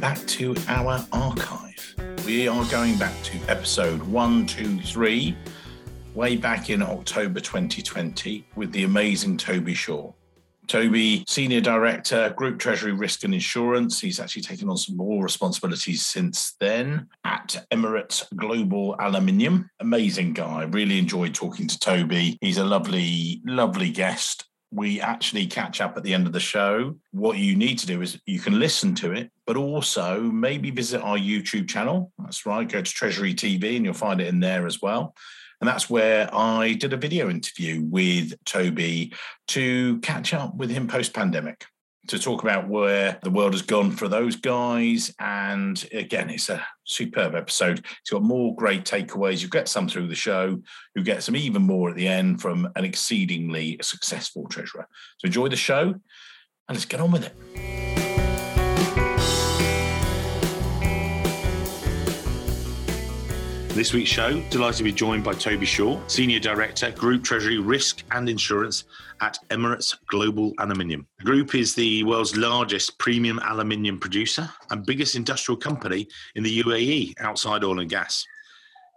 back to our archive. We are going back to episode 123, way back in October 2020, with the amazing Toby Shaw. Toby, Senior Director, Group Treasury Risk and Insurance. He's actually taken on some more responsibilities since then at Emirates Global Aluminium. Amazing guy. Really enjoyed talking to Toby. He's a lovely, lovely guest we actually catch up at the end of the show. What you need to do is you can listen to it, but also maybe visit our YouTube channel. That's right. Go to Treasury TV and you'll find it in there as well. And that's where I did a video interview with Toby to catch up with him post pandemic to talk about where the world has gone for those guys. And again, it's a superb episode. It's got more great takeaways. You get some through the show, you get some even more at the end from an exceedingly successful treasurer. So enjoy the show and let's get on with it. This week's show, delighted to be joined by Toby Shaw, Senior Director, Group Treasury Risk and Insurance at Emirates Global Aluminium. The group is the world's largest premium aluminium producer and biggest industrial company in the UAE outside oil and gas.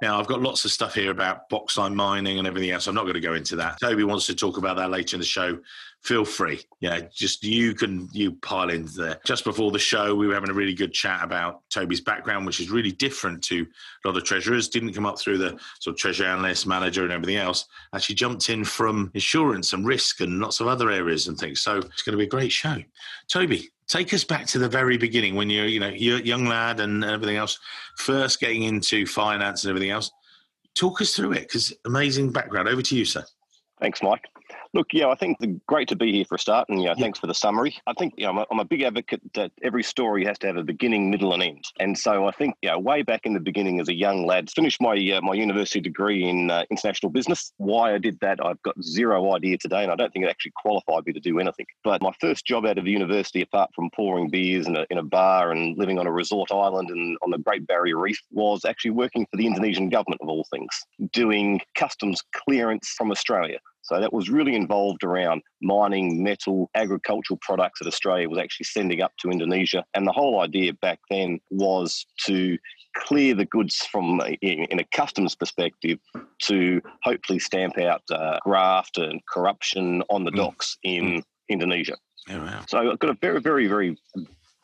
Now, I've got lots of stuff here about bauxite mining and everything else. I'm not going to go into that. Toby wants to talk about that later in the show. Feel free. Yeah, just you can you pile in there. Just before the show, we were having a really good chat about Toby's background, which is really different to a lot of treasurers. Didn't come up through the sort of treasury analyst, manager, and everything else. Actually, jumped in from insurance and risk and lots of other areas and things. So it's going to be a great show. Toby, take us back to the very beginning when you're you know you're a young lad and everything else first getting into finance and everything else. Talk us through it because amazing background. Over to you sir. Thanks mike Look, yeah, I think the, great to be here for a start, and yeah, yeah. thanks for the summary. I think you know, I'm, a, I'm a big advocate that every story has to have a beginning, middle, and end. And so I think, yeah, way back in the beginning as a young lad, finished my uh, my university degree in uh, international business. Why I did that, I've got zero idea today, and I don't think it actually qualified me to do anything. But my first job out of university, apart from pouring beers in a, in a bar and living on a resort island and on the Great Barrier Reef, was actually working for the Indonesian government of all things, doing customs clearance from Australia. So that was really involved around mining, metal, agricultural products that Australia was actually sending up to Indonesia. And the whole idea back then was to clear the goods from in a customs perspective to hopefully stamp out uh, graft and corruption on the mm. docks in mm. Indonesia. Oh, wow. So I've got a very, very, very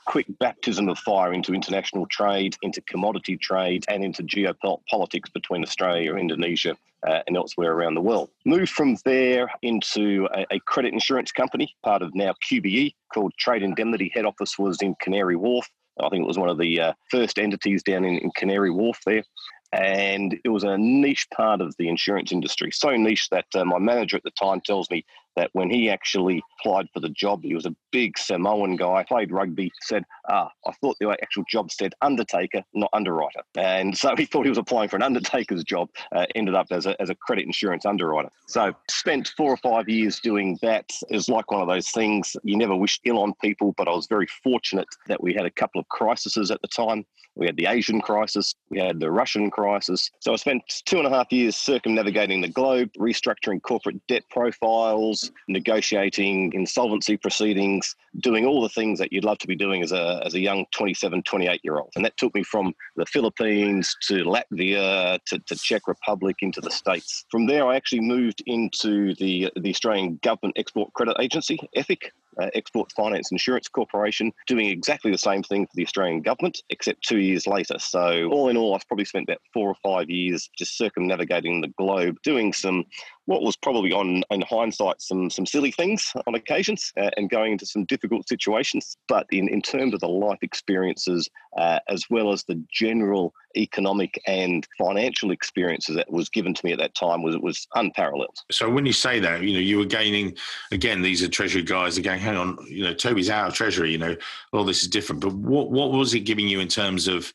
quick baptism of fire into international trade, into commodity trade, and into geopolitics between Australia, Indonesia, uh, and elsewhere around the world. Moved from there into a, a, credit insurance company, part of now QBE, called Trade Indemnity. Head office was in Canary Wharf. I think it was one of the uh, first entities down in, in Canary Wharf there and it was a niche part of the insurance industry. So niche that uh, my manager at the time tells me that when he actually applied for the job, he was a big Samoan guy, played rugby, said, Ah, I thought the actual job said undertaker, not underwriter. And so he thought he was applying for an undertaker's job, uh, ended up as a, as a credit insurance underwriter. So spent four or five years doing that. It was like one of those things you never wish ill on people, but I was very fortunate that we had a couple of crises at the time. We had the Asian crisis, we had the Russian crisis. So I spent two and a half years circumnavigating the globe, restructuring corporate debt profiles, negotiating insolvency proceedings, doing all the things that you'd love to be doing as a, as a young 27, 28 year old. And that took me from the Philippines to Latvia to, to Czech Republic into the States. From there, I actually moved into the, the Australian Government Export Credit Agency, EFIC, uh, Export Finance Insurance Corporation, doing exactly the same thing for the Australian government, except two years later. So, all in all, I've probably spent about four or five years just circumnavigating the globe, doing some what was probably on in hindsight some some silly things on occasions uh, and going into some difficult situations. But in, in terms of the life experiences uh, as well as the general economic and financial experiences that was given to me at that time was was unparalleled. So when you say that you know you were gaining again these are treasury guys are going hang on you know toby's of treasury you know all this is different. But what what was it giving you in terms of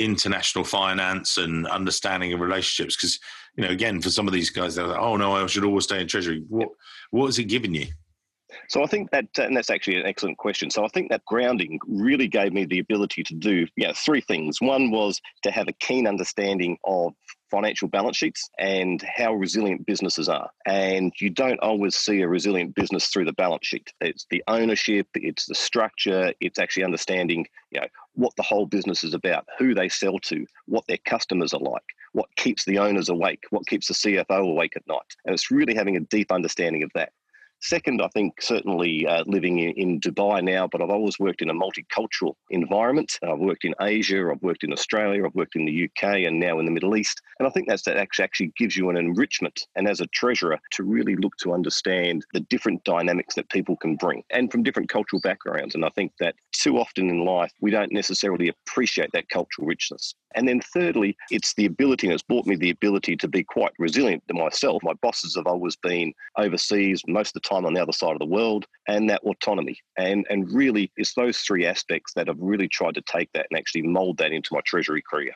international finance and understanding of relationships because you know again for some of these guys they're like oh no i should always stay in treasury what what has it given you So I think that, and that's actually an excellent question. So I think that grounding really gave me the ability to do, yeah, three things. One was to have a keen understanding of financial balance sheets and how resilient businesses are. And you don't always see a resilient business through the balance sheet. It's the ownership, it's the structure, it's actually understanding, you know, what the whole business is about, who they sell to, what their customers are like, what keeps the owners awake, what keeps the CFO awake at night. And it's really having a deep understanding of that. Second, I think certainly uh, living in, in, Dubai now, but I've always worked in a multicultural environment. I've worked in Asia, I've worked in Australia, I've worked in the UK, and now in the Middle East. And I think that's that actually, actually gives you an enrichment, and as a treasurer, to really look to understand the different dynamics that people can bring, and from different cultural backgrounds. And I think that too often in life we don't necessarily appreciate that cultural richness. And then thirdly, it's the ability, and it's brought me the ability to be quite resilient to myself. My bosses have always been overseas, most of the time on the other side of the world, and that autonomy. And and really it's those three aspects that I've really tried to take that and actually mold that into my treasury career.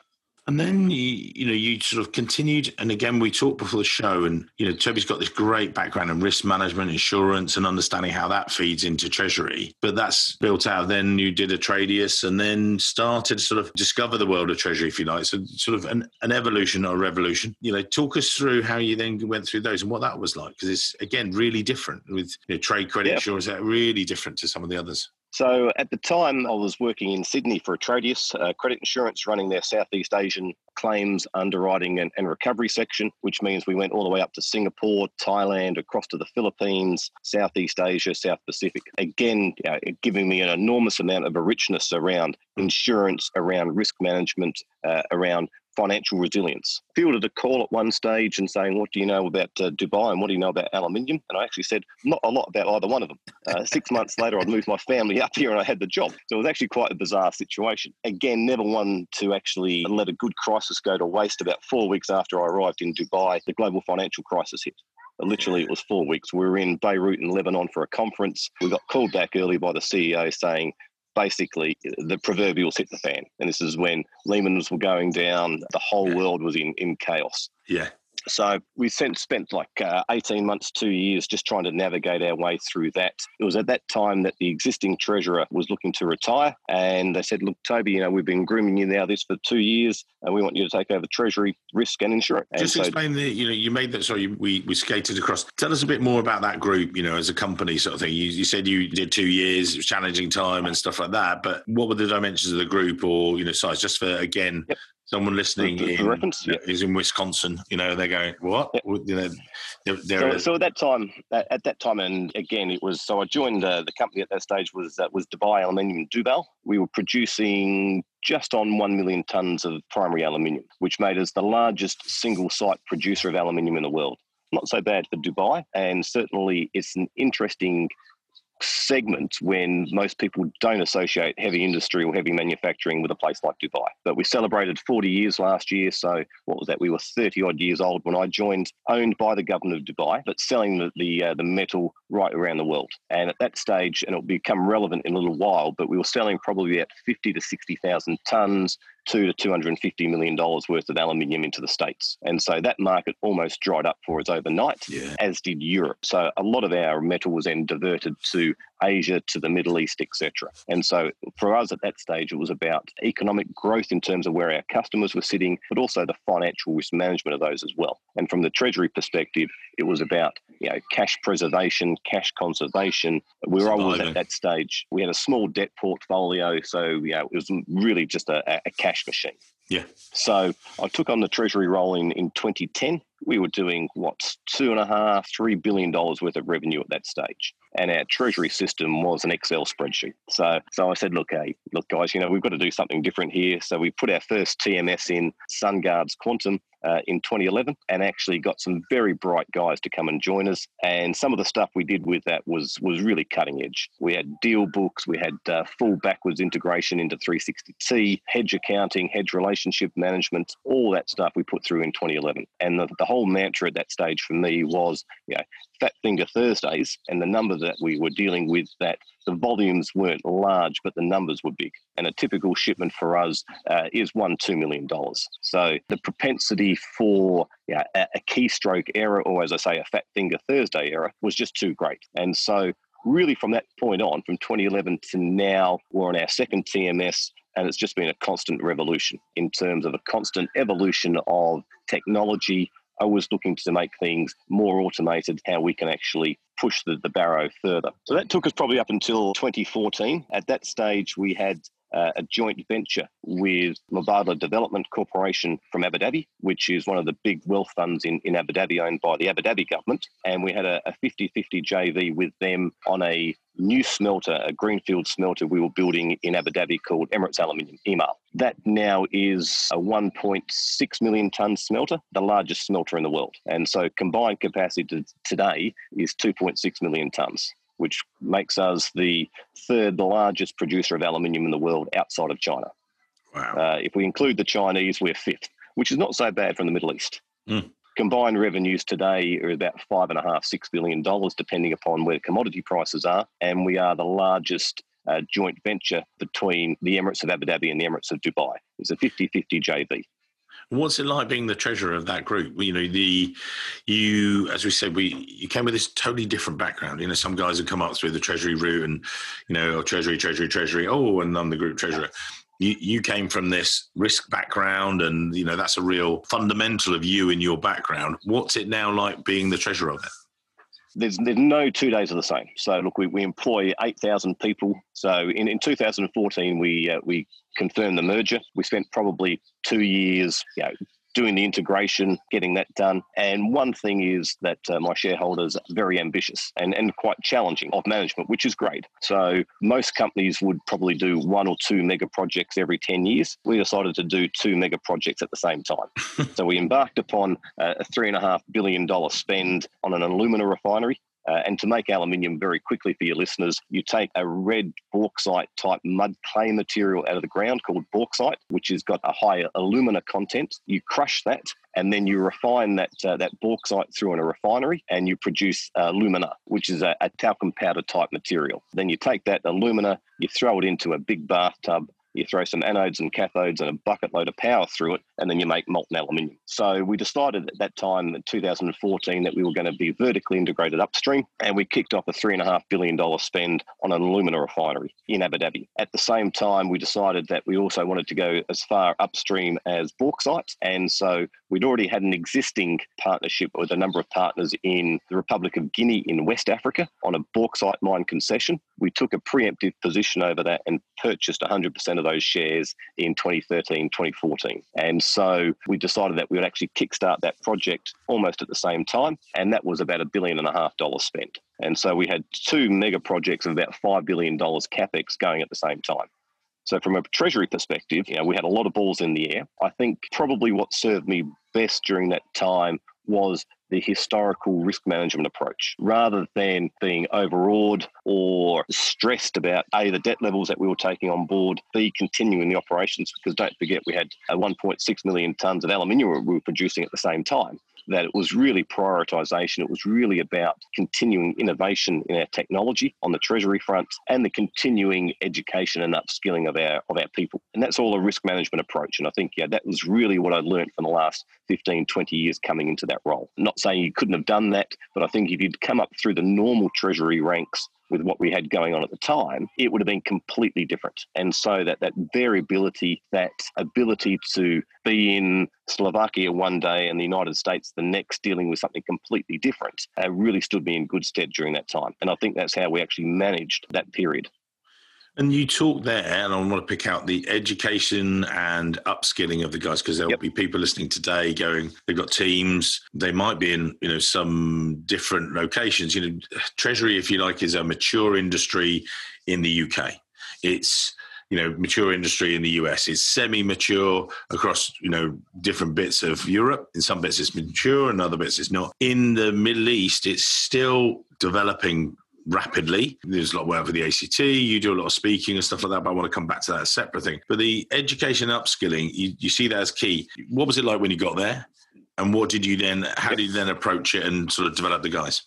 And then you, you know, you sort of continued, and again, we talked before the show, and you know, Toby's got this great background in risk management, insurance, and understanding how that feeds into treasury. But that's built out. Then you did Atradius, and then started to sort of discover the world of treasury, if you like. So, sort of an, an evolution or a revolution. You know, talk us through how you then went through those and what that was like, because it's again really different with you know, trade credit yeah. insurance. That really different to some of the others. So at the time, I was working in Sydney for Atradius uh, Credit Insurance, running their Southeast Asian claims underwriting and, and, recovery section, which means we went all the way up to Singapore, Thailand, across to the Philippines, Southeast Asia, South Pacific. Again, giving me an enormous amount of a richness around insurance, around risk management, uh, around financial resilience. Fielded a call at one stage and saying, What do you know about uh, Dubai and what do you know about aluminium? And I actually said, Not a lot about either one of them. Uh, six months later, I'd moved my family up here and I had the job. So it was actually quite a bizarre situation. Again, never one to actually let a good crisis go to waste. About four weeks after I arrived in Dubai, the global financial crisis hit. Literally, it was four weeks. We were in Beirut in Lebanon for a conference. We got called back early by the CEO saying, basically the proverbials hit the fan. And this is when Lehman's were going down, the whole world was in, in chaos. Yeah. So we spent, spent like uh, 18 months, two years just trying to navigate our way through that. It was at that time that the existing treasurer was looking to retire. And they said, Look, Toby, you know, we've been grooming you now this for two years, and we want you to take over treasury, risk, and insurance. And just so, explain the, you know, you made that, sorry, we, we skated across. Tell us a bit more about that group, you know, as a company sort of thing. You, you said you did two years, it was challenging time and stuff like that. But what were the dimensions of the group or, you know, size, just for, again, yep someone listening the, in, reference, yeah. is in Wisconsin, you know, they're going, what? Yeah. You know, they're, they're so, so, at that time, at that time, and again, it was, so I joined uh, the company at that stage was, uh, was Dubai Aluminium DUBAL. We were producing just on 1 million tonnes of primary aluminium, which made us the largest single site producer of aluminium in the world. Not so bad for Dubai, and certainly it's an interesting segment when most people don't associate heavy industry or heavy manufacturing with a place like Dubai. But we celebrated 40 years last year. So, what was that? We were 30 odd years old when I joined, owned by the government of Dubai, but selling the, the, uh, the metal right around the world. And at that stage, and it'll become relevant in a little while, but we were selling probably at 50 to 60,000 tons two to two hundred and fifty million dollars worth of aluminium into the states, and so that market almost dried up for us overnight, yeah. as did Europe. So a lot of our metal was then diverted to Asia, to the Middle East, etc. And so for us at that stage, it was about economic growth in terms of where our customers were sitting, but also the financial risk management of those as well. And from the Treasury perspective, it was about you know cash preservation, cash conservation. We were always at that stage. We had a small debt portfolio, so you know, it was really just a, a cash machine. Yeah. So I took on the treasury role in, in 2010. We were doing what two and a half, three billion dollars worth of revenue at that stage, and our treasury system was an Excel spreadsheet. So, so I said, look, hey, look, guys, you know, we've got to do something different here. So we put our first TMS in, SunGard's Quantum, uh, in 2011 and actually got some very bright guys to come and join us. And some of the stuff we did with that was was really cutting edge. We had deal books, we had uh, full backwards integration into 360T, hedge accounting, hedge relationship management, all that stuff we put through in 2011. And the, the whole mantra at that stage for me was, you know, Fat Finger Thursdays and the number that we were dealing with that the volumes weren't large, but the numbers were big. And a typical shipment for us uh, is one, $2 million. So the propensity for you know, a, keystroke error, or as I say, a Fat Finger Thursday error, was just too great. And so really from that point on, from 2011 to now, we're on our second TMS, and it's just been a constant revolution in terms of a constant evolution of technology, always looking to make things more automated, how we can actually push the, the barrow further. So that took us probably up until 2014. At that stage, we had uh, a joint venture with Mubadala Development Corporation from Abu Dhabi, which is one of the big wealth funds in, in Abu Dhabi owned by the Abu Dhabi government. And we had a 50 50 JV with them on a new smelter, a greenfield smelter we were building in Abu Dhabi called Emirates Aluminium, EMAL. That now is a 1.6 million tonne smelter, the largest smelter in the world. And so combined capacity today is 2.6 million tonnes which makes us the third largest producer of aluminium in the world outside of China. Wow. Uh, if we include the Chinese, we're fifth, which is not so bad from the Middle East. Mm. Combined revenues today are about five and a half, six billion dollars, depending upon where commodity prices are, and we are the largest uh, joint venture between the Emirates of Abu Dhabi and the Emirates of Dubai. It's a 50-50 JV. What's it like being the treasurer of that group? You know, the you as we said, we you came with this totally different background. You know, some guys have come up through the treasury route and you know, oh, treasury, treasury, treasury. Oh, and I'm the group treasurer. You, you came from this risk background, and you know that's a real fundamental of you in your background. What's it now like being the treasurer of it? There's there's no two days are the same. So look, we, we employ eight thousand people. So in, in 2014, we uh, we confirmed the merger. We spent probably two years, you know, doing the integration, getting that done. And one thing is that uh, my shareholders are very ambitious and, and quite challenging of management, which is great. So most companies would probably do one or two mega projects every 10 years. We decided to do two mega projects at the same time. so we embarked upon a $3.5 billion spend on an alumina refinery uh, and to make aluminium very quickly for your listeners, you take a red bauxite type mud clay material out of the ground called bauxite, which has got a higher alumina content. You crush that and then you refine that uh, that bauxite through in a refinery and you produce uh, alumina, which is a, a talcum powder type material. Then you take that alumina, you throw it into a big bathtub you throw some anodes and cathodes and a bucket load of power through it, and then you make molten aluminium. So we decided at that time in 2014 that we were going to be vertically integrated upstream, and we kicked off a $3.5 billion spend on an alumina refinery in Abu Dhabi. At the same time, we decided that we also wanted to go as far upstream as bauxite, and so we'd already had an existing partnership with a number of partners in the Republic of Guinea in West Africa on a bauxite mine concession. We took a preemptive position over that and purchased 100% of those shares in 2013, 2014. And so we decided that we would actually kickstart that project almost at the same time. And that was about a billion and a half dollars spent. And so we had two mega projects of about $5 billion capex going at the same time. So from a treasury perspective, you know, we had a lot of balls in the air. I think probably what served me best during that time was the historical risk management approach rather than being overawed or stressed about A, the debt levels that we were taking on board, B, continuing the operations. Because don't forget, we had uh, 1.6 million tonnes of aluminium we were producing at the same time that it was really prioritization. It was really about continuing innovation in our technology on the treasury front and the continuing education and upskilling of our of our people. And that's all a risk management approach. And I think yeah, that was really what I learned from the last 15, 20 years coming into that role. not saying you couldn't have done that, but I think if you'd come up through the normal treasury ranks with what we had going on at the time, it would have been completely different. And so that that variability, that ability to be in Slovakia one day and the United States the next, dealing with something completely different, uh, really stood me in good stead during that time. And I think that's how we actually managed that period. And you talk there, and I want to pick out the education and upskilling of the guys because there'll yep. be people listening today going, they've got teams, they might be in you know some different locations. You know, Treasury, if you like, is a mature industry in the UK. It's you know mature industry in the US. It's semi-mature across you know different bits of Europe. In some bits it's mature, in other bits it's not. In the Middle East, it's still developing rapidly. There's a lot of work for the ACT. You do a lot of speaking and stuff like that, but I want to come back to that separate thing. But the education upskilling, you, you see that as key. What was it like when you got there? And what did you then, how did you then approach it and sort of develop the guys?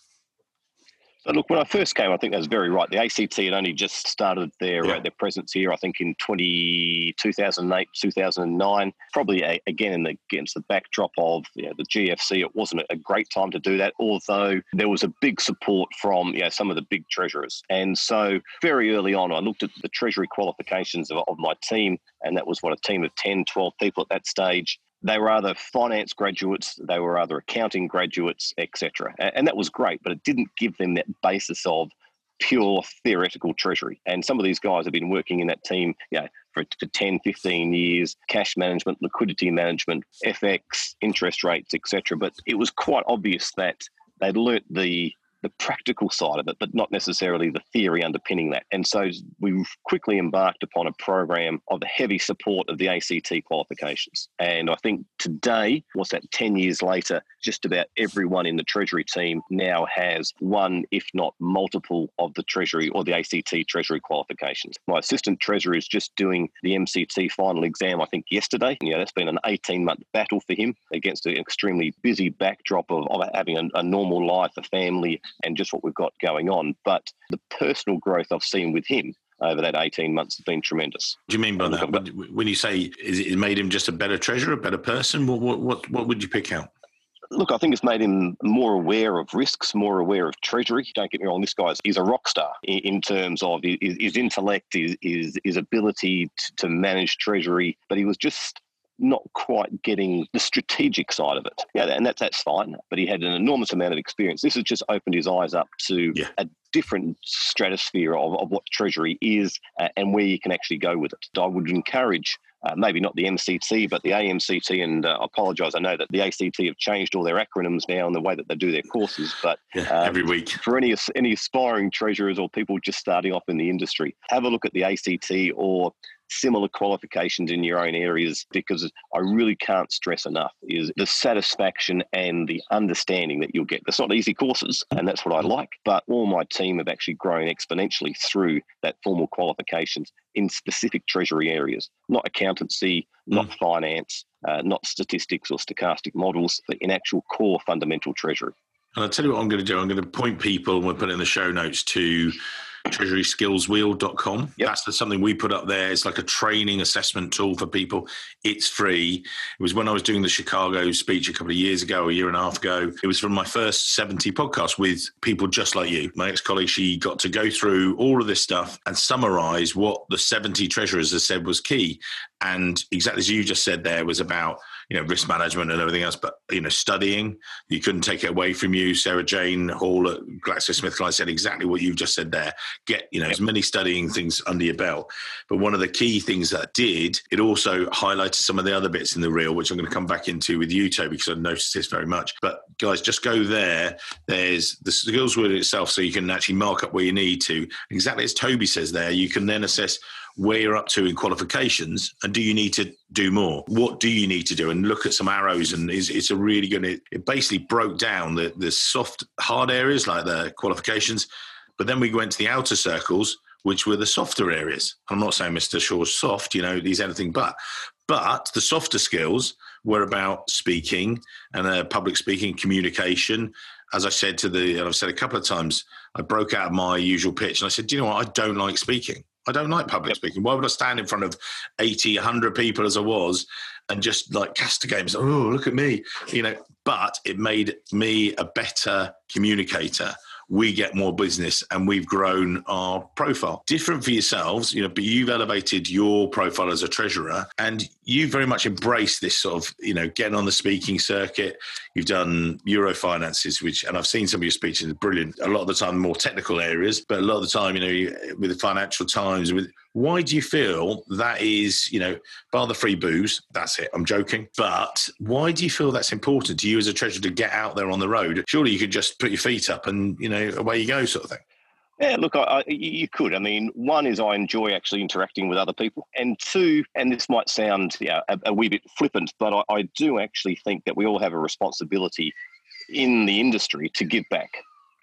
Look, when I first came, I think that was very right. The ACT had only just started their yeah. uh, their presence here. I think in 20, 2008, 2009. Probably a, again in the, against the backdrop of you know, the GFC, it wasn't a great time to do that. Although there was a big support from you know, some of the big treasurers, and so very early on, I looked at the treasury qualifications of, of my team, and that was what a team of 10, 12 people at that stage they were either finance graduates, they were either accounting graduates, etc. And that was great, but it didn't give them that basis of pure theoretical treasury. And some of these guys have been working in that team, you know, for, for 10, 15 years, cash management, liquidity management, FX, interest rates, etc. But it was quite obvious that they'd learnt the the practical side of it, but not necessarily the theory underpinning that. And so we quickly embarked upon a program of the heavy support of the ACT qualifications. And I think today, what's that, 10 years later, just about everyone in the Treasury team now has one, if not multiple, of the Treasury or the ACT Treasury qualifications. My assistant Treasurer is just doing the MCT final exam, I think, yesterday. You know, that's been an 18 month battle for him against an extremely busy backdrop of, of having a, a normal life, a family, and just what we've got going on. But the personal growth I've seen with him over that 18 months has been tremendous. What do you mean by um, that? When you say is it made him just a better treasurer, a better person, what, what, what, what would you pick out? Look, I think it's made him more aware of risks, more aware of treasury. Don't get me wrong, this guy's he's a rock star in, in terms of his, his intellect, his, his, his ability to, to manage treasury, but he was just not quite getting the strategic side of it. Yeah, and that's that's fine. But he had an enormous amount of experience. This has just opened his eyes up to yeah. a different stratosphere of, of what Treasury is uh, and where you can actually go with it. I would encourage uh, maybe not the MCT, but the AMCT. And uh, I apologise, I know that the ACT have changed all their acronyms now and the way that they do their courses. But yeah, um, every week for any any aspiring treasurers or people just starting off in the industry, have a look at the ACT or similar qualifications in your own areas because I really can't stress enough is the satisfaction and the understanding that you'll get. It's not easy courses, and that's what I like, but all my team have actually grown exponentially through that formal qualifications in specific treasury areas, not accountancy, not mm. finance, uh, not statistics or stochastic models, but in actual core fundamental treasury. And I'll tell you what I'm going to do. I'm going to point people, and we'll put it in the show notes to treasuryskillswheel.com. Yep. That's something we put up there. It's like a training assessment tool for people. It's free. It was when I was doing the Chicago speech a couple of years ago, a year and a half ago. It was from my first 70 podcasts with people just like you. My ex colleague, she got to go through all of this stuff and summarize what the 70 treasurers had said was key. And exactly as you just said, there was about you know risk management and everything else. But you know, studying you couldn't take it away from you. Sarah Jane Hall at GlaxoSmithKline said exactly what you've just said there. Get you know as many studying things under your belt. But one of the key things that did it also highlighted some of the other bits in the reel, which I'm going to come back into with you, Toby, because I noticed this very much. But guys, just go there. There's the skills wheel itself, so you can actually mark up where you need to. Exactly as Toby says there, you can then assess where you're up to in qualifications and do you need to do more? What do you need to do? And look at some arrows and it's, it's a really good it, it basically broke down the, the soft hard areas like the qualifications but then we went to the outer circles which were the softer areas. I'm not saying mr shaw's soft you know he's anything but but the softer skills were about speaking and uh, public speaking communication. As i said to the and i've said a couple of times i broke out my usual pitch and i said do you know what? I don't like speaking I don't like public speaking. Why would I stand in front of 80, 100 people as I was and just like cast a game? Oh, look at me, you know. But it made me a better communicator we get more business and we've grown our profile. Different for yourselves, you know, but you've elevated your profile as a treasurer and you very much embraced this sort of, you know, getting on the speaking circuit. You've done Euro finances, which, and I've seen some of your speeches, brilliant. A lot of the time, more technical areas, but a lot of the time, you know, with the Financial Times, with why do you feel that is, you know, bar the free booze, that's it, I'm joking. But why do you feel that's important to you as a treasurer to get out there on the road? Surely you could just put your feet up and, you know, away you go, sort of thing. Yeah, look, I, I, you could. I mean, one is I enjoy actually interacting with other people, and two, and this might sound yeah, a, a wee bit flippant, but I, I do actually think that we all have a responsibility in the industry to give back.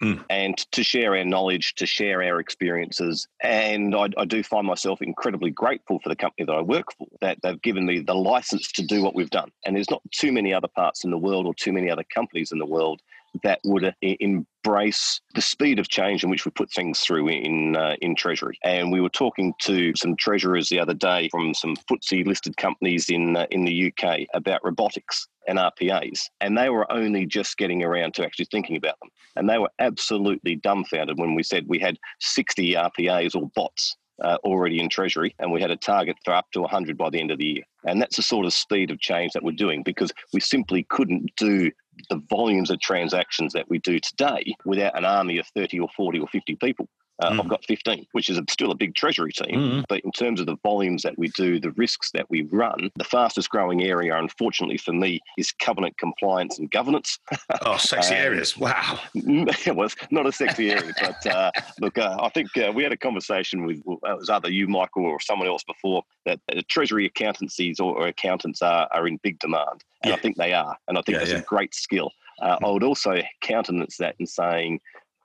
Mm. and to share our knowledge, to share our experiences. And I, I, do find myself incredibly grateful for the company that I work for, that they've given me the license to do what we've done. And there's not too many other parts in the world or too many other companies in the world that would uh, embrace the speed of change in which we put things through in uh, in Treasury. And we were talking to some treasurers the other day from some FTSE listed companies in uh, in the UK about robotics and RPAs, and they were only just getting around to actually thinking about them. And they were absolutely dumbfounded when we said we had 60 RPAs or bots uh, already in Treasury, and we had a target for up to 100 by the end of the year. And that's the sort of speed of change that we're doing because we simply couldn't do the volumes of transactions that we do today without an army of 30 or 40 or 50 people. Uh, mm. I've got 15, which is a, still a big treasury team. Mm. But in terms of the volumes that we do, the risks that we run, the fastest growing area, unfortunately for me, is covenant compliance and governance. Oh, sexy um, areas. Wow. well, it's not a sexy area. but uh, look, uh, I think uh, we had a conversation with, uh, it was either you, Michael, or someone else before, that uh, treasury accountancies or, or, accountants are, are in big demand. And yeah. I think they are. And I think yeah, that's yeah. a great skill. Uh, I would also countenance that in saying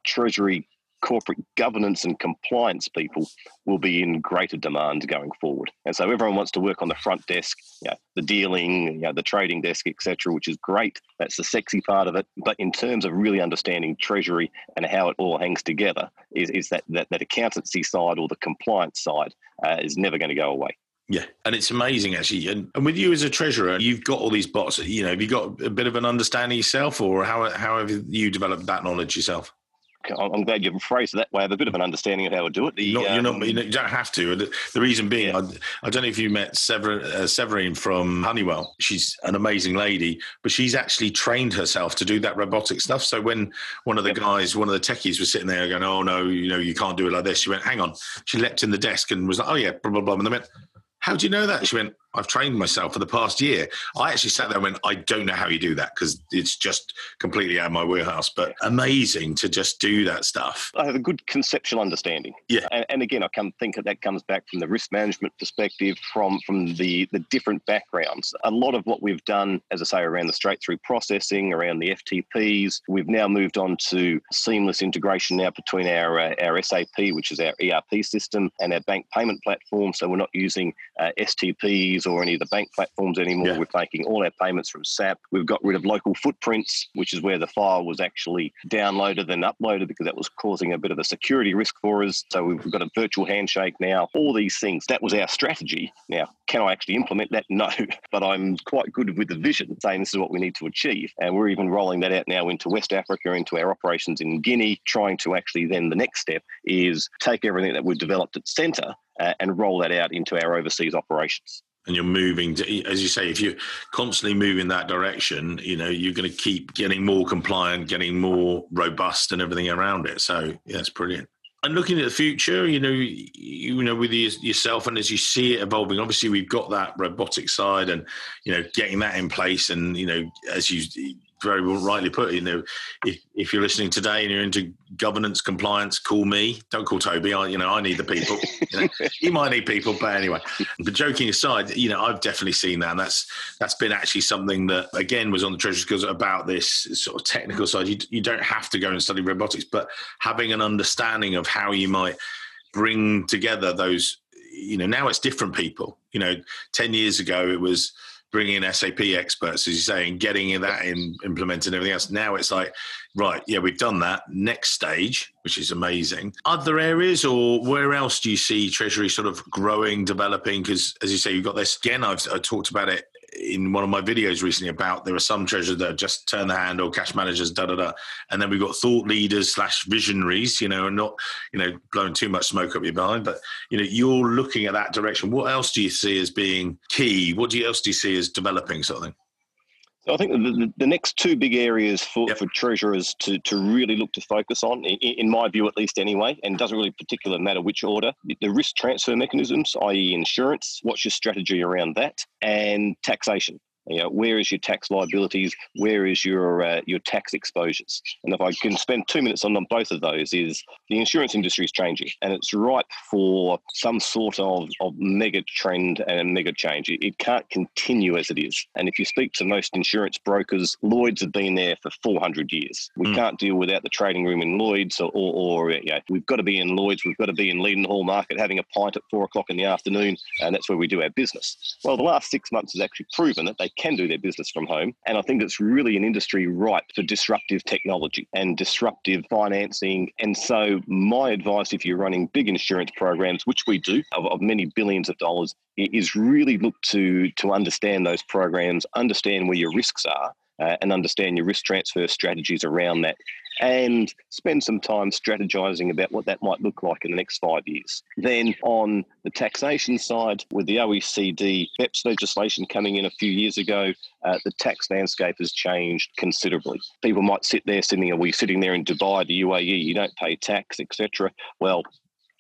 treasury corporate governance and compliance people will be in greater demand going forward. And so everyone wants to work on the front desk, you know, the dealing, you know, the trading desk, etc., which is great. That's the sexy part of it. But in terms of really understanding treasury and how it all hangs together, is, is that, that that accountancy side or the compliance side uh, is never going to go away. Yeah, and it's amazing actually. And, and with you as a treasurer, you've got all these bots. You know, have you got a bit of an understanding yourself, or how how have you developed that knowledge yourself? I'm glad you've phrased it that way. I have a bit of an understanding of how to do it. The, not, um, you're not, you don't have to. The, reason being, yeah. I, I, don't know if you met Sever, uh, Severine from Honeywell. She's an amazing lady, but she's actually trained herself to do that robotic stuff. So when one of the yep. guys, one of the techies was sitting there going, oh, no, you know, you can't do it like this. She went, hang on. She leapt in the desk and was like, oh, yeah, blah, blah, blah. And they went, how do you know that? She went, I've trained myself for the past year. I actually sat there and went, I don't know how you do that because it's just completely out of my wheelhouse, but amazing to just do that stuff. I have a good conceptual understanding. Yeah. And, and again, I can think that that comes back from the risk management perspective, from, from the, the different backgrounds. A lot of what we've done, as I say, around the straight through processing, around the FTPs, we've now moved on to seamless integration now between our, uh, our SAP, which is our ERP system, and our bank payment platform. So we're not using uh, STPs or any of the bank platforms anymore. Yeah. We're making all our payments from SAP. We've got rid of local footprints, which is where the file was actually downloaded and uploaded because that was causing a bit of a security risk for us. So we've got a virtual handshake now. All these things. That was our strategy. Now, can I actually implement that? No, but I'm quite good with the vision, saying this is what we need to achieve. And we're even rolling that out now into West Africa, into our operations in Guinea, trying to actually then the next step is take everything that we've developed at centre uh, and roll that out into our overseas operations and you're moving to, as you say, if you're constantly moving that direction, you know, you're going to keep getting more compliant, getting more robust and everything around it. So yeah, it's brilliant. And looking at the future, you know, you know, with yourself and as you see it evolving, obviously we've got that robotic side and, you know, getting that in place and, you know, as you very well rightly put, you know, if, if you're listening today and you're into governance compliance, call me. Don't call Toby. I, you know, I need the people. you, know, you might need people, but anyway. But joking aside, you know, I've definitely seen that, and that's that's been actually something that again was on the treasury because about this sort of technical side. You you don't have to go and study robotics, but having an understanding of how you might bring together those. You know, now it's different people. You know, ten years ago it was bringing in SAP experts, as you say, and getting that in implemented and everything else. Now it's like, right, yeah, we've done that. Next stage, which is amazing. Other areas, or where else do you see Treasury sort of growing, developing? Because as you say, you've got this again. I've, I've talked about it in one of my videos recently about there are some treasures that just turn the handle, cash managers, da da da, and then we've got thought leaders slash visionaries, you know, and not you know blowing too much smoke up your behind, but you know you're looking at that direction. What else do you see as being key? What do you, else do you see as developing something? So I think the, the, next two big areas for, yep. for treasurers to, to really look to focus on, in, in, my view at least anyway, and doesn't really particularly matter which order, the risk transfer mechanisms, i.e. insurance, what's your strategy around that, and taxation. You know, where is your tax liabilities? Where is your uh, your tax exposures? And if I can spend two minutes on them, both of those, is the insurance industry is changing, and it's ripe for some sort of, of mega trend and a mega change. It, it can't continue as it is. And if you speak to most insurance brokers, Lloyd's have been there for 400 years. We mm. can't deal without the trading room in Lloyd's, or, or, or you know, we've got to be in Lloyd's. We've got to be in Leadenhall Market having a pint at four o'clock in the afternoon, and that's where we do our business. Well, the last six months has actually proven that they can do their business from home. And I think it's really an industry ripe for disruptive technology and disruptive financing. And so, my advice if you're running big insurance programs, which we do, of, of many billions of dollars, is really look to to understand those programs, understand where your risks are, uh, and understand your risk transfer strategies around that and spend some time strategizing about what that might look like in the next five years. Then, on the taxation side, with the OECD BEPS legislation coming in a few years ago, uh, the tax landscape has changed considerably. People might sit there sitting, are we sitting there in Dubai, the UAE, you don't pay tax, etc. Well,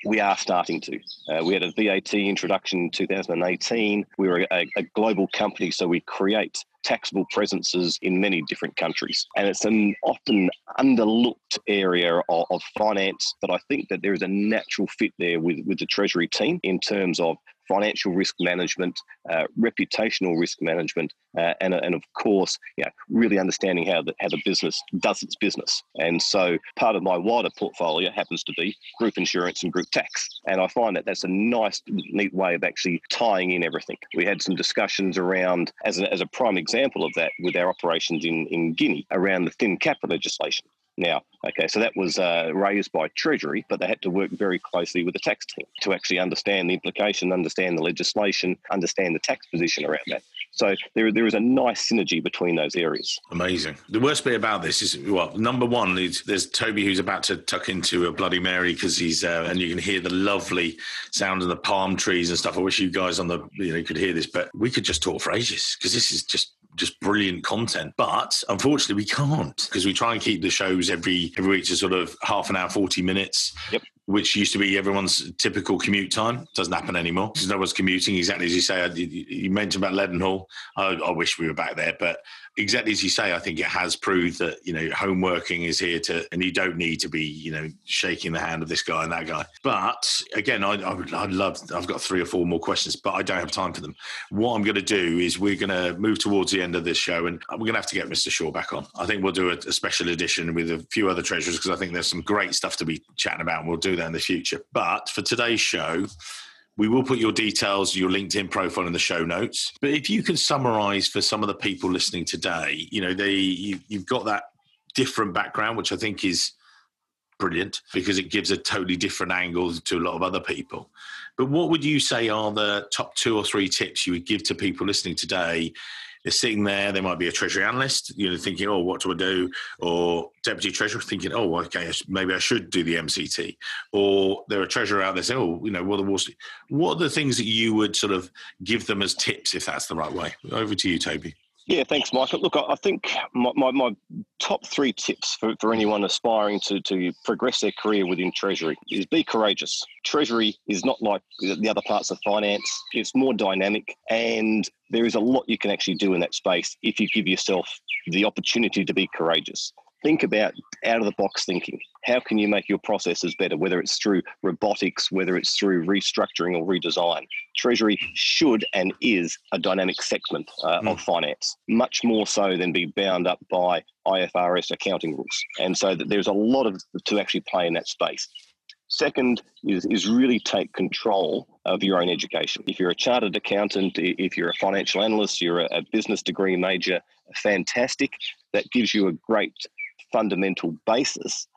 we are starting to. Uh, we had a VAT introduction in 2018. We were a, a, global company, so we create taxable presences in many different countries. And it's an often underlooked area of, of finance, but I think that there is a natural fit there with, with the Treasury team in terms of financial risk management, uh, reputational risk management, uh, and, and of course, yeah, really understanding how the, how the business does its business. And so part of my wider portfolio happens to be group insurance and group tax. And I find that that's a nice, neat way of actually tying in everything. We had some discussions around, as a, as a prime example of that, with our operations in, in Guinea around the thin cap legislation. Now, okay, so that was uh, raised by Treasury, but they had to work very closely with the tax team to actually understand the implication, understand the legislation, understand the tax position around that. So there, there is a nice synergy between those areas. Amazing. The worst bit about this is, well, number one is there's Toby who's about to tuck into a Bloody Mary because he's, uh, and you can hear the lovely sound of the palm trees and stuff. I wish you guys on the, you know, could hear this, but we could just talk for ages because this is just just brilliant content. But unfortunately, we can't because we try and keep the shows every every week to sort of half an hour, forty minutes. Yep which used to be everyone's typical commute time. Doesn't happen anymore because no one's commuting. Exactly as you say, you mentioned about Leadenhall. I, I, wish we were back there, but exactly as you say, I think it has proved that you know home working is here to, and you don't need to be you know shaking the hand of this guy and that guy. But again, I, I would, I'd love. I've got three or four more questions, but I don't have time for them. What I'm going to do is we're going to move towards the end of this show, and we're going to have to get Mr. Shaw back on. I think we'll do a, a special edition with a few other treasurers because I think there's some great stuff to be chatting about, and we'll do that in the future. But for today's show. We will put your details, your LinkedIn profile in the show notes. But if you can summarize for some of the people listening today, you know, they you, you've got that different background, which I think is brilliant because it gives a totally different angle to a lot of other people. But what would you say are the top two or three tips you would give to people listening today they're sitting there. They might be a treasury analyst, you know, thinking, "Oh, what do I do?" Or deputy treasurer thinking, "Oh, okay, maybe I should do the MCT." Or they're a treasurer out there saying, "Oh, you know, what the Wall Street." What are the things that you would sort of give them as tips, if that's the right way? Over to you, Toby. Yeah, thanks, Michael. Look, I think my, my, my, top three tips for, for anyone aspiring to, to progress their career within Treasury is be courageous. Treasury is not like the other parts of finance, it's more dynamic, and there is a lot you can actually do in that space if you give yourself the opportunity to be courageous think about out of the box thinking. How can you make your processes better, whether it's through robotics, whether it's through restructuring or redesign? Treasury should and is a dynamic segment uh, mm. of finance, much more so than be bound up by IFRS accounting rules. And so that there's a lot of to actually play in that space. Second is, is really take control of your own education. If you're a chartered accountant, if you're a financial analyst, you're a, a business degree major, fantastic. That gives you a great fundamental basis,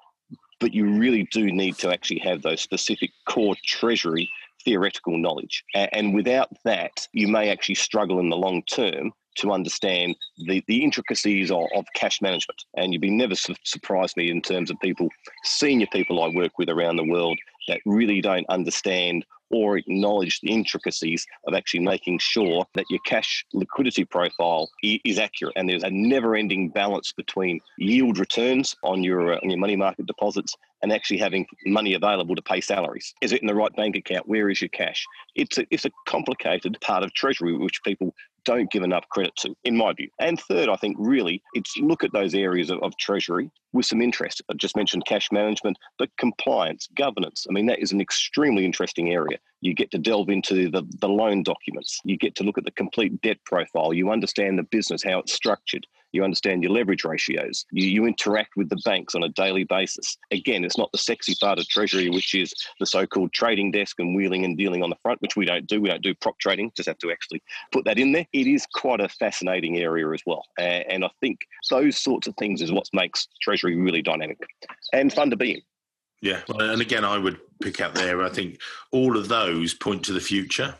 but you really do need to actually have those specific core treasury theoretical knowledge. And without that, you may actually struggle in the long term to understand the, the intricacies of, of cash management. And you'd be never su- surprised me in terms of people, senior people I work with around the world that really don't understand or acknowledge the intricacies of actually making sure that your cash liquidity profile is accurate and there's a never-ending balance between yield returns on your uh, on your money market deposits and actually having money available to pay salaries. Is it in the right bank account? Where is your cash? It's a, it's a complicated part of treasury which people don't give enough credit to, in my view. And third, I think really it's look at those areas of, of treasury with some interest. I just mentioned cash management, but compliance, governance. I mean, that is an extremely interesting area. You get to delve into the, the loan documents. You get to look at the complete debt profile. You understand the business, how it's structured. You understand your leverage ratios, you, you interact with the banks on a daily basis. Again, it's not the sexy part of Treasury, which is the so called trading desk and wheeling and dealing on the front, which we don't do. We don't do prop trading, just have to actually put that in there. It is quite a fascinating area as well. And I think those sorts of things is what makes Treasury really dynamic and fun to be in. Yeah, and again, I would pick out there. I think all of those point to the future,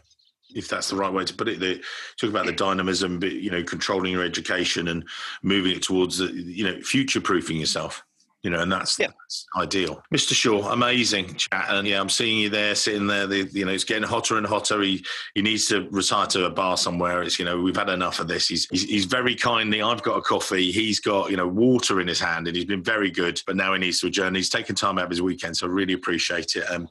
if that's the right way to put it. They talk about the dynamism, you know, controlling your education and moving it towards, you know, future proofing yourself you know, and that's, yeah. that's ideal. Mr. Shaw, amazing chat, and yeah, I'm seeing you there, sitting there. The, you know, it's getting hotter and hotter. He he needs to retire to a bar somewhere. It's you know, we've had enough of this. He's, he's he's very kindly. I've got a coffee. He's got you know water in his hand, and he's been very good. But now he needs to adjourn. He's taken time out of his weekend, so I really appreciate it. Um,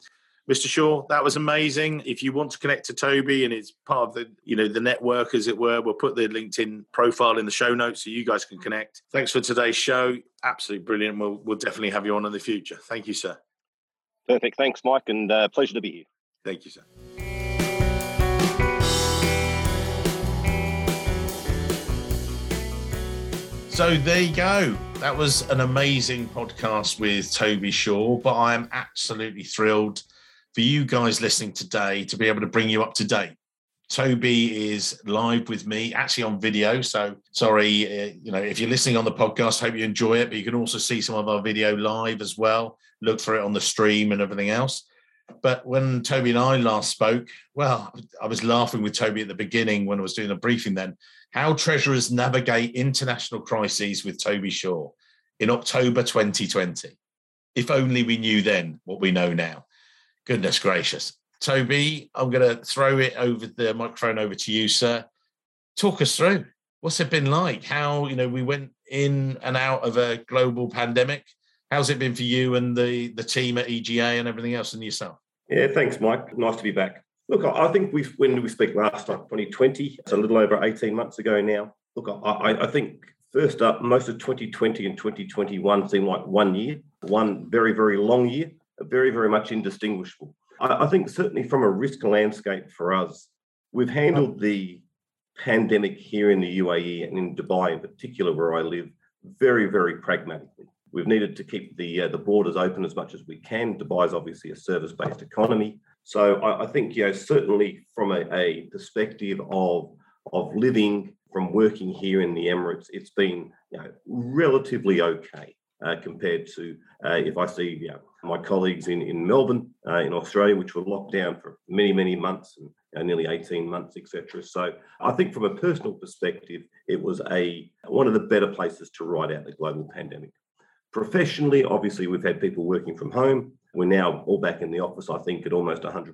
Mr. Shaw, that was amazing. If you want to connect to Toby and it's part of the, you know, the network as it were, we'll put the LinkedIn profile in the show notes so you guys can connect. Thanks for today's show. Absolutely brilliant. We'll we'll definitely have you on in the future. Thank you, sir. Perfect. Thanks, Mike, and uh, pleasure to be here. Thank you, sir. So there you go. That was an amazing podcast with Toby Shaw, but I am absolutely thrilled for you guys listening today to be able to bring you up to date. Toby is live with me, actually on video. So sorry, uh, you know, if you're listening on the podcast, hope you enjoy it. But you can also see some of our video live as well. Look for it on the stream and everything else. But when Toby and I last spoke, well, I was laughing with Toby at the beginning when I was doing a briefing. Then, how treasurers navigate international crises with Toby Shaw in October 2020. If only we knew then what we know now. Goodness gracious. Toby, I'm going to throw it over the microphone over to you, sir. Talk us through what's it been like? How, you know, we went in and out of a global pandemic. How's it been for you and the, the team at EGA and everything else and yourself? Yeah, thanks, Mike. Nice to be back. Look, I think we when we speak last time, 2020, it's a little over 18 months ago now. Look, I, I think first up, most of 2020 and 2021 seem like one year, one very, very long year, very, very much indistinguishable. I, I think certainly from a risk landscape for us, we've handled the pandemic here in the UAE and in Dubai in particular, where I live, very, very pragmatically. We've needed to keep the uh, the borders open as much as we can. Dubai is obviously a service-based economy, so I, I think you know certainly from a, a, perspective of of living from working here in the Emirates, it's been you know relatively okay uh, compared to uh, if I see you know, my colleagues in, in Melbourne, uh, in Australia, which were locked down for many, many months and uh, nearly 18 months, etc. So I think from a personal perspective, it was a one of the better places to ride out the global pandemic. Professionally, obviously, we've had people working from home. We're now all back in the office, I think, at almost 100%,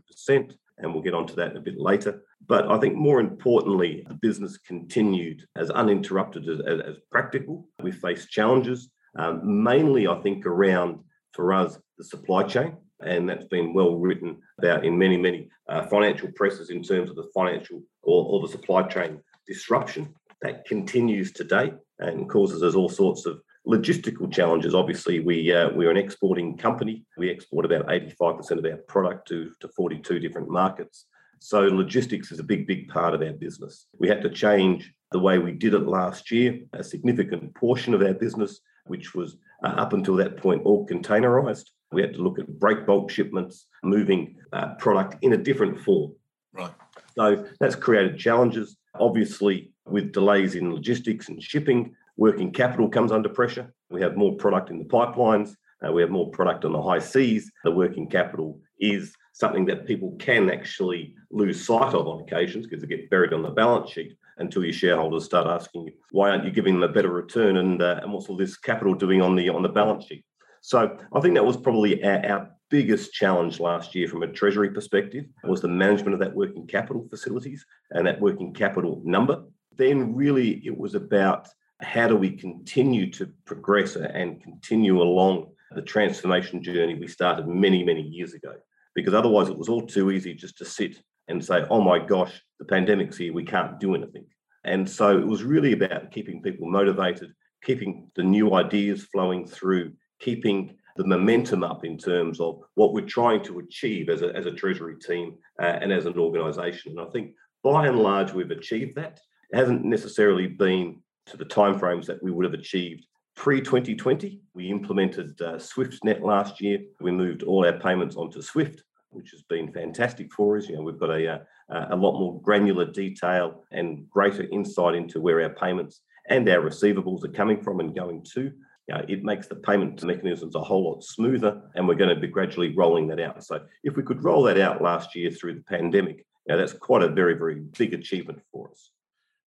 and we'll get onto that a bit later. But I think more importantly, the business continued as uninterrupted as, as, as practical. We faced challenges, um, mainly, I think, around for us the supply chain. And that's been well written about in many, many uh, financial presses in terms of the financial or, or the supply chain disruption that continues today and causes us all sorts of logistical challenges. Obviously, we uh, we're an exporting company. We export about 85% of our product to, to 42 different markets. So logistics is a big, big part of our business. We had to change the way we did it last year. A significant portion of our business which was uh, up until that point all containerized. We had to look at break bulk shipments, moving uh, product in a different form. Right. So that's created challenges. Obviously, with delays in logistics and shipping, working capital comes under pressure. We have more product in the pipelines. Uh, we have more product on the high seas. The working capital is something that people can actually lose sight of on occasions because it gets buried on the balance sheet until your shareholders start asking you, why aren't you giving them a better return and, uh, and what's all this capital doing on the on the balance sheet? So I think that was probably our, our biggest challenge last year from a treasury perspective was the management of that working capital facilities and that working capital number. Then really it was about how do we continue to progress and continue along the transformation journey we started many, many years ago. Because otherwise it was all too easy just to sit and say, oh my gosh, the pandemic's here, we can't do anything. And so it was really about keeping people motivated, keeping the new ideas flowing through, keeping the momentum up in terms of what we're trying to achieve as a, as a Treasury team uh, and as an organisation. And I think by and large, we've achieved that. It hasn't necessarily been to the timeframes that we would have achieved pre 2020. We implemented uh, SwiftNet last year. We moved all our payments onto Swift, which has been fantastic for us. You know, we've got a, uh, a lot more granular detail and greater insight into where our payments and our receivables are coming from and going to. You know, it makes the payment mechanisms a whole lot smoother, and we're going to be gradually rolling that out. So, if we could roll that out last year through the pandemic, you know, that's quite a very, very big achievement for us.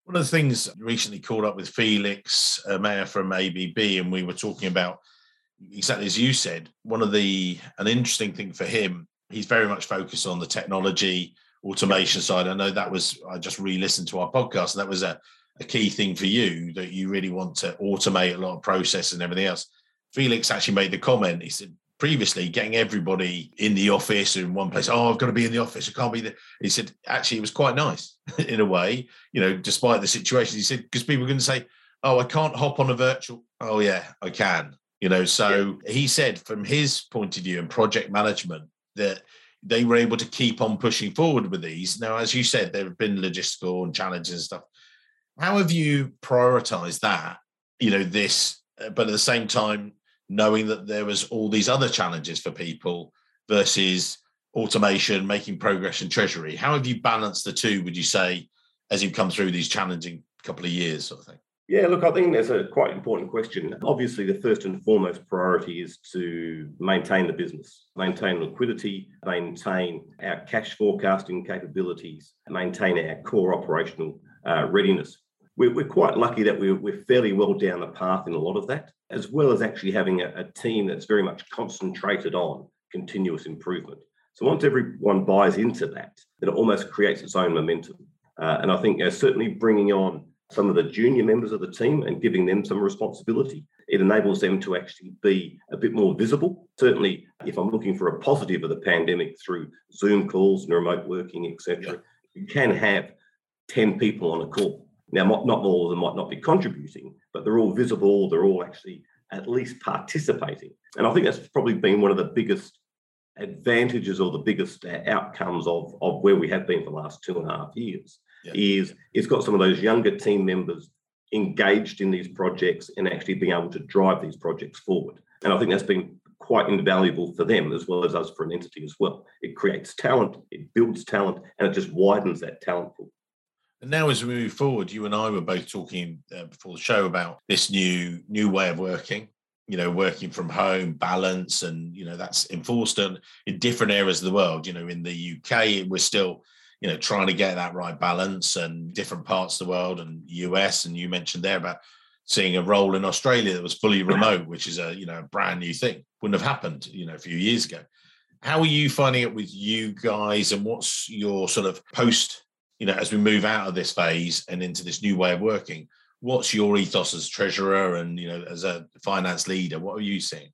One of the things recently caught up with Felix, uh, Mayer from ABB, and we were talking about exactly as you said. One of the an interesting thing for him, he's very much focused on the technology automation side. I know that was I just re-listened to our podcast, and that was a, a key thing for you that you really want to automate a lot of process and everything else. Felix actually made the comment. He said previously getting everybody in the office in one place. Oh, I've got to be in the office. I can't be there. He said actually it was quite nice in a way, you know, despite the situation. He said because people are going to say, "Oh, I can't hop on a virtual." Oh yeah, I can. You know, so yeah. he said from his point of view and project management that they were able to keep on pushing forward with these. Now, as you said, there have been logistical and challenges and stuff. How have you prioritized that? You know, this, uh, but at the same time, knowing that there was all these other challenges for people versus automation, making progress in treasury. How have you balanced the two, would you say, as you've come through these challenging couple of years, sort of thing? Yeah, look, I think that's a quite important question. Obviously, the first and foremost priority is to maintain the business, maintain liquidity, maintain our cash forecasting capabilities, maintain our core operational uh, readiness. We're, we're, quite lucky that we're, we're, fairly well down the path in a lot of that, as well as actually having a, a team that's very much concentrated on continuous improvement. So once everyone buys into that, it almost creates its own momentum. Uh, and I think uh, certainly bringing on some of the junior members of the team and giving them some responsibility. It enables them to actually be a bit more visible. Certainly, if I'm looking for a positive of the pandemic through Zoom calls and remote working, etc., you can have 10 people on a call. Now, not, not all of them might not be contributing, but they're all visible, they're all actually at least participating. And I think that's probably been one of the biggest advantages or the biggest uh, outcomes of, of where we have been for the last two and a half years yeah. is it's got some of those younger team members engaged in these projects and actually being able to drive these projects forward. And I think that's been quite invaluable for them as well as us for an entity as well. It creates talent, it builds talent, and it just widens that talent pool. And now, as we move forward, you and I were both talking uh, before the show about this new new way of working. You know, working from home, balance, and you know that's enforced in, in different areas of the world. You know, in the UK, we're still you know trying to get that right balance and different parts of the world and us and you mentioned there about seeing a role in australia that was fully remote which is a you know a brand new thing wouldn't have happened you know a few years ago. How are you finding it with you guys and what's your sort of post you know as we move out of this phase and into this new way of working what's your ethos as treasurer and you know as a finance leader? What are you seeing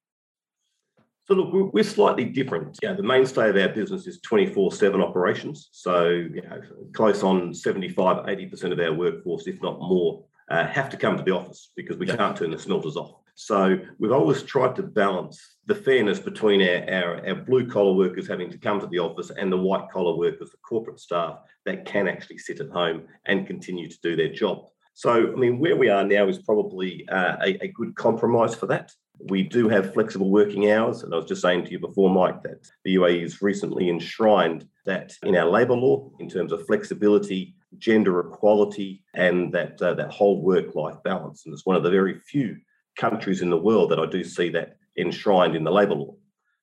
so look, we're slightly different. Yeah, the mainstay of our business is 24/7 operations. So you know, close on 75, 80% of our workforce, if not more, uh, have to come to the office because we yeah. can't turn the smelters off. So we've always tried to balance the fairness between our, our, our blue collar workers having to come to the office and the white collar workers, the corporate staff that can actually sit at home and continue to do their job. So, I mean, where we are now is probably uh, a, a good compromise for that. We do have flexible working hours. And I was just saying to you before, Mike, that the UAE has recently enshrined that in our labour law in terms of flexibility, gender equality, and that, uh, that whole work life balance. And it's one of the very few countries in the world that I do see that enshrined in the labour law.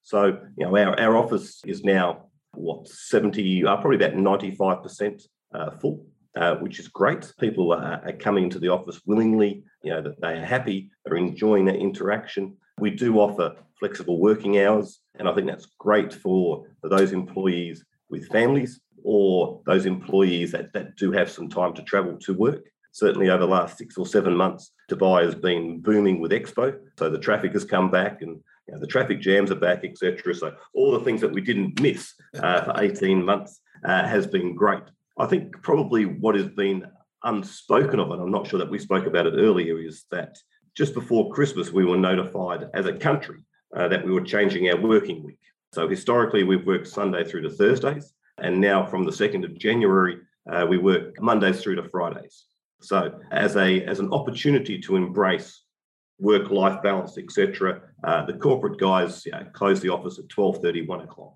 So, you know, our, our office is now, what, 70, uh, probably about 95% uh, full. Uh, which is great. People are, are, coming into the office willingly, you know, that they are happy, they're enjoying that interaction. We do offer flexible working hours, and I think that's great for, those employees with families or those employees that, that do have some time to travel to work. Certainly, over the last six or seven months, Dubai has been booming with Expo. So the traffic has come back and you know, the traffic jams are back, etc. So all the things that we didn't miss uh, for 18 months uh, has been great. I think probably what has been unspoken of, and I'm not sure that we spoke about it earlier, is that just before Christmas, we were notified as a country uh, that we were changing our working week. So historically, we've worked Sunday through to Thursdays, and now from the 2nd of January, uh, we work Mondays through to Fridays. So as a as an opportunity to embrace work-life balance, etc., uh, the corporate guys you know, close the office at 12:30, 1 o'clock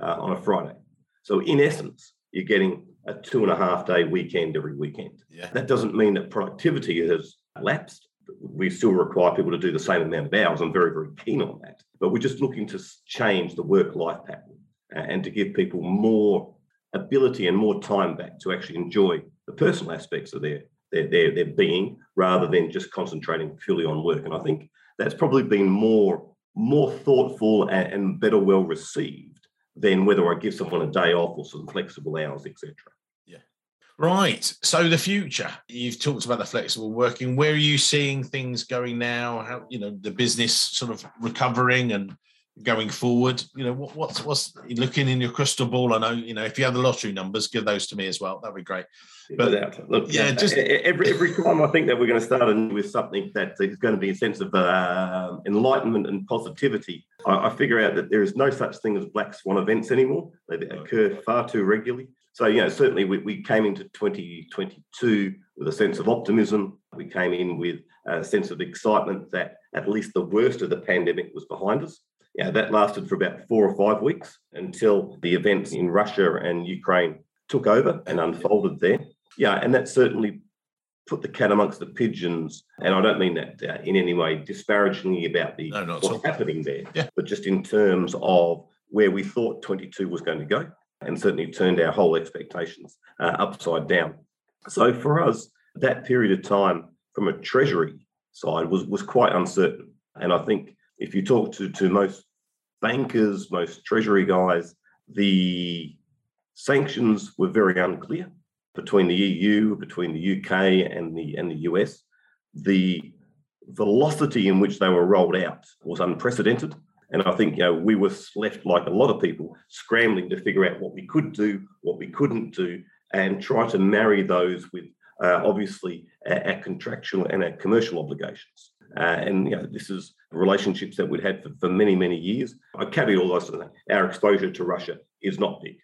uh, on a Friday. So in essence, you're getting a two and a half day weekend every weekend. Yeah. That doesn't mean that productivity has lapsed. We still require people to do the same amount of hours. I'm very, very keen on that. But we're just looking to change the work life pattern and to give people more ability and more time back to actually enjoy the personal aspects of their, their, their, their being rather than just concentrating purely on work. And I think that's probably been more, more thoughtful and, and better well received than whether I give someone a day off or some flexible hours, etc. Yeah. Right. So the future. You've talked about the flexible working. Where are you seeing things going now? How you know the business sort of recovering and going forward? You know what, what's what's looking in your crystal ball? I know you know if you have the lottery numbers, give those to me as well. That'd be great. But look, yeah, just every every time I think that we're going to start with something that is going to be a sense of uh, enlightenment and positivity, I, I, figure out that there is no such thing as black swan events anymore. They occur far too regularly. So, you know, certainly we, we came into 2022 with a sense of optimism. We came in with a sense of excitement that at least the worst of the pandemic was behind us. Yeah, that lasted for about four or five weeks until the events in Russia and Ukraine took over and unfolded there. Yeah, and that certainly put the cat amongst the pigeons. And I don't mean that uh, in any way disparagingly about the no, what's happening there, yeah. but just in terms of where we thought 22 was going to go, and certainly turned our whole expectations uh, upside down. So for us, that period of time from a treasury side was was quite uncertain. And I think if you talk to to most bankers, most treasury guys, the sanctions were very unclear between the EU, between the UK and the and the US. The velocity in which they were rolled out was unprecedented. And I think you know we were left like a lot of people scrambling to figure out what we could do, what we couldn't do, and try to marry those with uh, obviously our, our, contractual and our commercial obligations. Uh, and you know this is relationships that we'd had for, for many many years. I caveat all those. Our exposure to Russia is not big.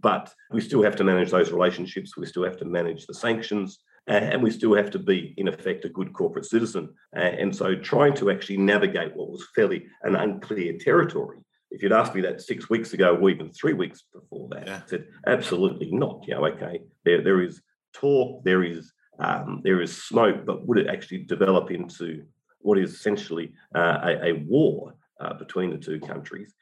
But we still have to manage those relationships. We still have to manage the sanctions. and we still have to be, in effect, a good corporate citizen. and so trying to actually navigate what was fairly an unclear territory. If you'd asked me that six weeks ago or even three weeks before that, yeah. I said, absolutely not. You know, okay, there, there is talk, there is um, there is smoke, but would it actually develop into what is essentially uh, a, a, war uh, between the two countries?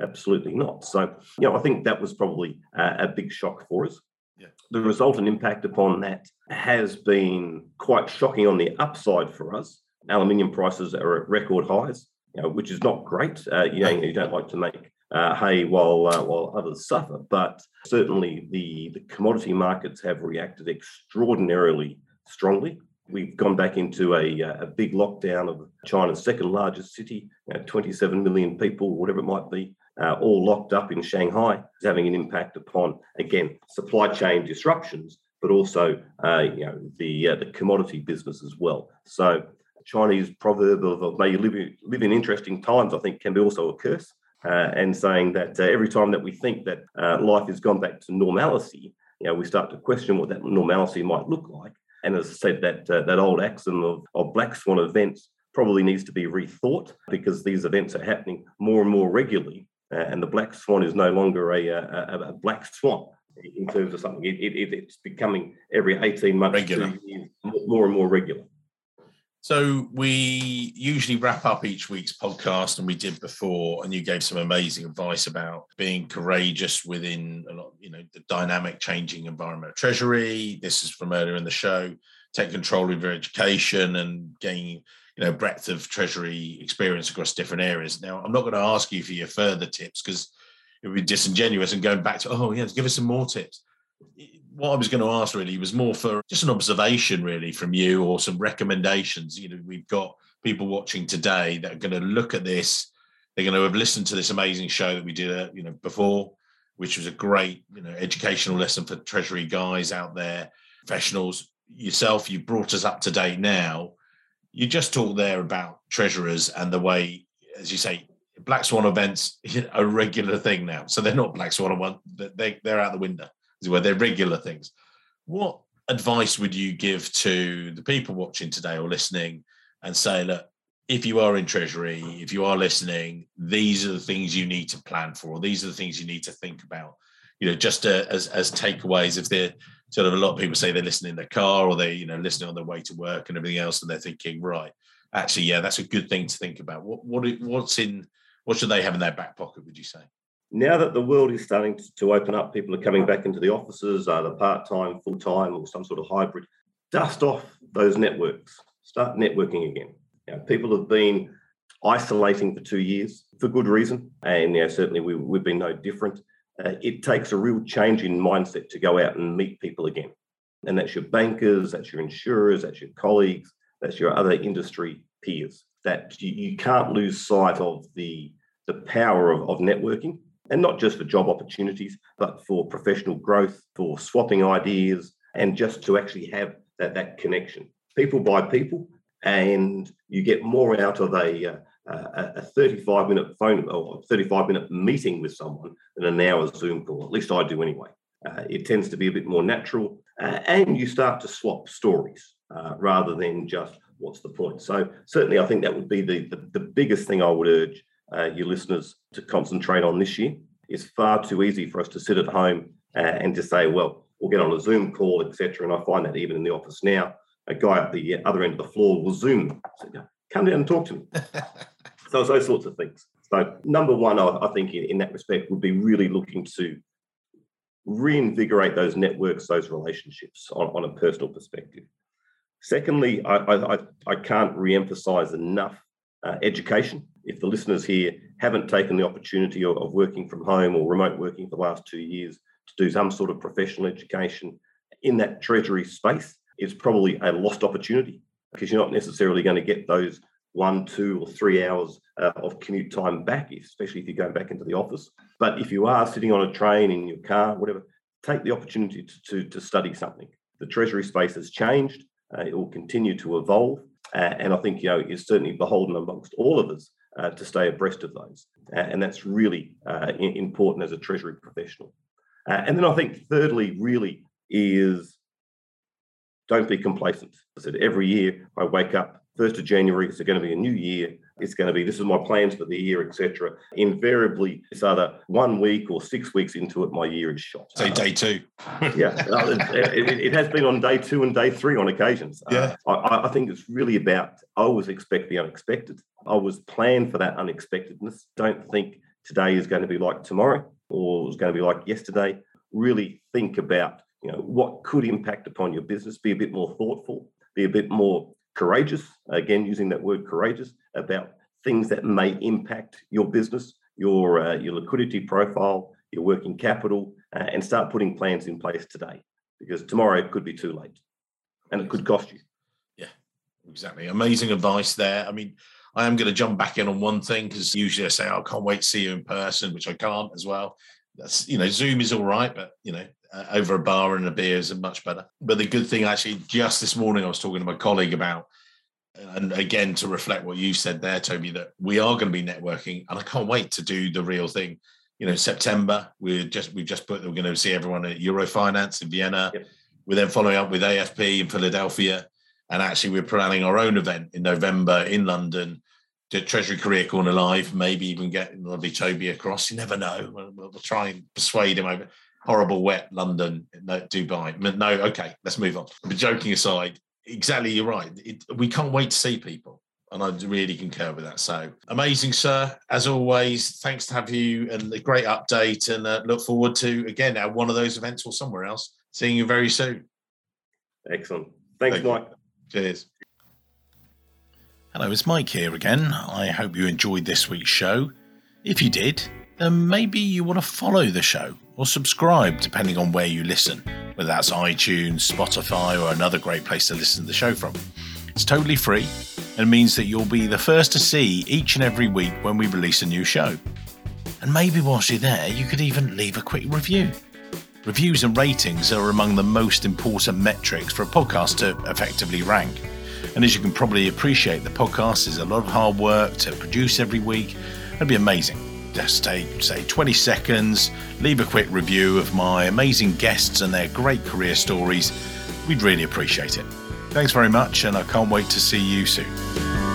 Absolutely not. So, you know, I think that was probably a, a big shock for us. Yeah. The resultant impact upon that has been quite shocking on the upside for us. Aluminium prices are at record highs, you know, which is not great. Uh, you know, you don't like to make uh, hay while uh, while others suffer, but certainly the the commodity markets have reacted extraordinarily strongly. We've gone back into a, uh, a big lockdown of China's second largest city, you know, 27 million people, whatever it might be uh, all locked up in Shanghai is having an impact upon, again, supply chain disruptions, but also uh, you know the uh, the commodity business as well. So Chinese proverb of may you live, live in interesting times, I think, can be also a curse. Uh, and saying that uh, every time that we think that life has gone back to normalcy, you know, we start to question what that normalcy might look like. And as I said, that that old axiom of, of black swan events probably needs to be rethought because these events are happening more and more regularly uh, and the black swan is no longer a, a, a black swan in terms of something. It, it, it's becoming every 18 months, more and more regular. So we usually wrap up each week's podcast, and we did before, and you gave some amazing advice about being courageous within a lot, you know, the dynamic, changing environment of Treasury. This is from earlier in the show. Take control of your education and gain you know breadth of treasury experience across different areas. Now, I'm not going to ask you for your further tips because it would be disingenuous and going back to oh yeah, give us some more tips. What I was going to ask really was more for just an observation really from you or some recommendations. You know, we've got people watching today that are going to look at this. They're going to have listened to this amazing show that we did, uh, you know, before, which was a great, you know, educational lesson for treasury guys out there, professionals. Yourself, you brought us up to date now you just talked there about treasurers and the way, as you say, black swan events are a regular thing now. So they're not black swan one; they they're out the window. Where they're regular things. What advice would you give to the people watching today or listening and say, look, if you are in treasury, if you are listening, these are the things you need to plan for. These are the things you need to think about. You know, just uh, as as takeaways. If they're sort of a lot of people say they're listening in their car or they you know listening on their way to work and everything else, and they're thinking, right, actually, yeah, that's a good thing to think about. What what what's in what should they have in their back pocket? Would you say? Now that the world is starting to, to open up, people are coming back into the offices, either part time, full time, or some sort of hybrid. Dust off those networks. Start networking again people have been isolating for two years for good reason, and you know, certainly we, we've been no different. Uh, it takes a real change in mindset to go out and meet people again. And that's your bankers, that's your insurers, that's your colleagues, that's your other industry peers. That you, you can't lose sight of the, the power of, of networking, and not just for job opportunities, but for professional growth, for swapping ideas, and just to actually have that, that connection. People buy people, and you get more out of a, uh, a, a 35 minute phone or 35 minute meeting with someone than an hour Zoom call. At least I do anyway. Uh, it tends to be a bit more natural, uh, and you start to swap stories uh, rather than just what's the point. So certainly, I think that would be the the, the biggest thing I would urge uh, your listeners to concentrate on this year. It's far too easy for us to sit at home uh, and to say, well, we'll get on a Zoom call, etc. And I find that even in the office now, a guy at the other end of the floor will Zoom. So, come down and talk to me. so those sorts of things. So number one, I, I think in, in, that respect would be really looking to reinvigorate those networks, those relationships on, on a personal perspective. Secondly, I, I, I can't re-emphasize enough uh, education. If the listeners here haven't taken the opportunity of, working from home or remote working for the last two years to do some sort of professional education in that treasury space, it's probably a lost opportunity because you're not necessarily going to get those one, two, or three hours uh, of commute time back, especially if you're going back into the office. But if you are sitting on a train, in your car, whatever, take the opportunity to, to, to study something. The Treasury space has changed, uh, it will continue to evolve. Uh, and I think you know it's certainly beholden amongst all of us uh, to stay abreast of those, and that's really uh, important as a Treasury professional. Uh, and then I think thirdly, really is don't be complacent. I said every year I wake up, 1st of January, it's going to be a new year. It's going to be, this is my plans for the year, etc. Invariably, it's either one week or six weeks into it, my year is shot. Say day two. yeah, it, it, it, has been on day two and day three on occasions. Yeah. Uh, I, I think it's really about, I always expect the unexpected. I was planned for that unexpectedness. Don't think today is going to be like tomorrow or it's going to be like yesterday. Really think about you know what could impact upon your business be a bit more thoughtful be a bit more courageous again using that word courageous about things that may impact your business your uh, your liquidity profile your working capital uh, and start putting plans in place today because tomorrow it could be too late and it could cost you. Yeah exactly. Amazing advice there. I mean I am going to jump back in on one thing because usually I say, oh, I can't wait to see you in person, which I can't as well. That's, you know, Zoom is all right, but, you know, uh, over a bar and a beer is much better. But the good thing, actually, just this morning, I was talking to my colleague about, and again, to reflect what you said there, Toby, that we are going to be networking, and I can't wait to do the real thing. You know, September, we're just we've just put we're going to see everyone at Eurofinance in Vienna. Yep. We're then following up with AFP in Philadelphia, and actually, we're planning our own event in November in London. To Treasury Career Corner Live, maybe even get lovely Toby across. You never know. We'll, we'll try and persuade him over horrible wet London, no, Dubai. No, okay, let's move on. But joking aside, exactly, you're right. It, we can't wait to see people. And I really concur with that. So amazing, sir. As always, thanks to have you and a great update. And uh, look forward to, again, at one of those events or somewhere else, seeing you very soon. Excellent. Thanks, Thank Mike. You. Cheers. Hello, it's Mike here again. I hope you enjoyed this week's show. If you did, then maybe you want to follow the show or subscribe depending on where you listen, whether that's iTunes, Spotify, or another great place to listen to the show from. It's totally free and means that you'll be the first to see each and every week when we release a new show. And maybe whilst you're there, you could even leave a quick review. Reviews and ratings are among the most important metrics for a podcast to effectively rank. And as you can probably appreciate, the podcast is a lot of hard work to produce every week. It'd be amazing Uh, just take, say, 20 seconds, leave a quick review of my amazing guests and their great career stories. We'd really appreciate it. Thanks very much, and I can't wait to see you soon.